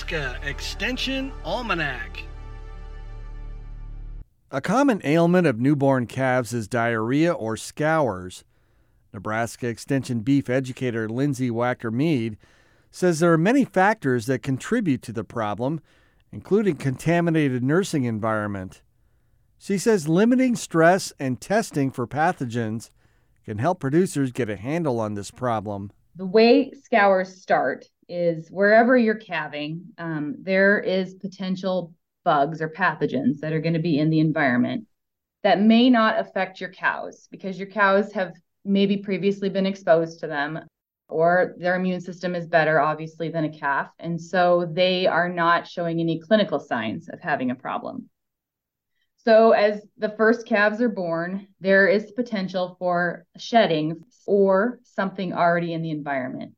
Nebraska Extension Almanac. A common ailment of newborn calves is diarrhea or scours. Nebraska Extension beef educator Lyndsay Waechter-Mead says there are many factors that contribute to the problem, including contaminated nursing environment. She says limiting stress and testing for pathogens can help producers get a handle on this problem. The way scours start is wherever you're calving, um, there is potential bugs or pathogens that are going to be in the environment that may not affect your cows because your cows have maybe previously been exposed to them or their immune system is better obviously than a calf. And so they are not showing any clinical signs of having a problem. So as the first calves are born there is potential for shedding or something already in the environment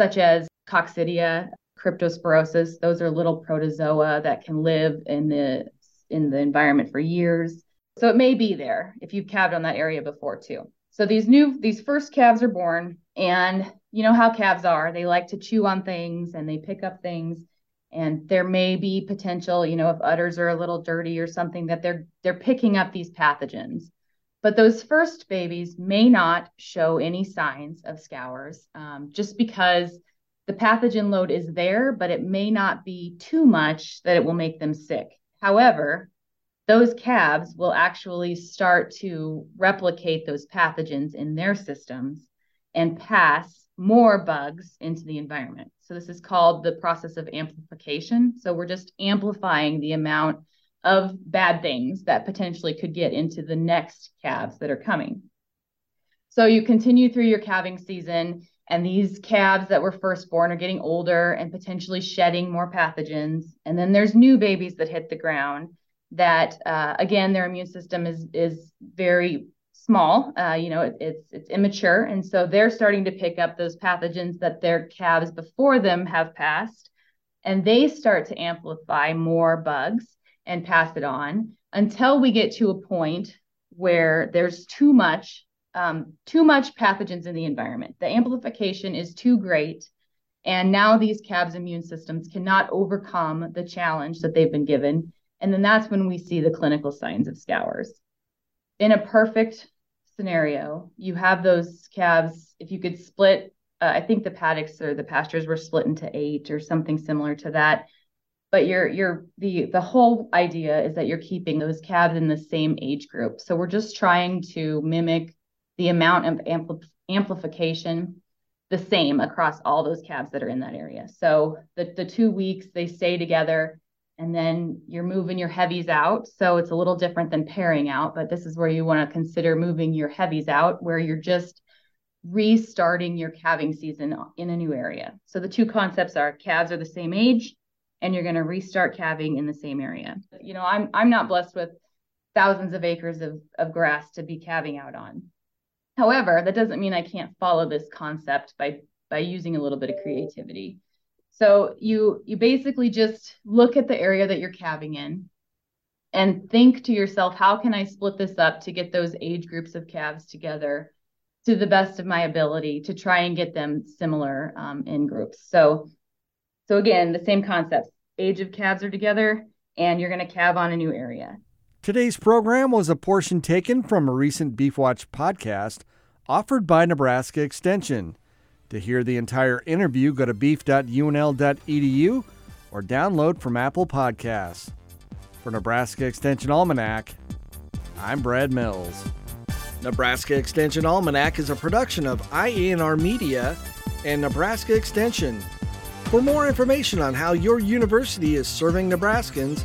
such as coccidia cryptosporidiosis those are little protozoa that can live in the in the environment for years so it may be there if you've calved on that area before too so these new these first calves are born and you know how calves are. They like to chew on things and they pick up things and there may be potential, you know, if udders are a little dirty or something that they're they're picking up these pathogens. But those first babies may not show any signs of scours um, just because the pathogen load is there, but it may not be too much that it will make them sick. However, those calves will actually start to replicate those pathogens in their systems and pass more bugs into the environment. So, this is called the process of amplification. So, we're just amplifying the amount of bad things that potentially could get into the next calves that are coming. So, you continue through your calving season, and these calves that were first born are getting older and potentially shedding more pathogens. And then there's new babies that hit the ground that uh, again their immune system is is very small. Uh, you know it, it's it's immature. And so they're starting to pick up those pathogens that their calves before them have passed. And they start to amplify more bugs and pass it on until we get to a point where there's too much um, too much pathogens in the environment the amplification is too great and now these calves immune systems cannot overcome the challenge that they've been given and then that's when we see the clinical signs of scours. In a perfect scenario, you have those calves, if you could split, uh, I think the paddocks or the pastures were split into eight or something similar to that. But you're you're the the whole idea is that you're keeping those calves in the same age group. So we're just trying to mimic the amount of ampli- amplification the same across all those calves that are in that area. So the the two weeks they stay together and then you're moving your heavies out. So it's a little different than pairing out, but this is where you want to consider moving your heavies out, where you're just restarting your calving season in a new area. So the two concepts are calves are the same age and you're going to restart calving in the same area. You know, I'm I'm not blessed with thousands of acres of, of grass to be calving out on. However, that doesn't mean I can't follow this concept by by using a little bit of creativity. So you you basically just look at the area that you're calving in and think to yourself, how can I split this up to get those age groups of calves together to the best of my ability to try and get them similar um, in groups. So so again, the same concept. Age of calves are together and you're going to calve on a new area. Today's program was a portion taken from a recent Beef Watch podcast offered by Nebraska Extension. To hear the entire interview, go to beef.unl.edu or download from Apple Podcasts. For Nebraska Extension Almanac, I'm Brad Mills. Nebraska Extension Almanac is a production of IANR Media and Nebraska Extension. For more information on how your university is serving Nebraskans,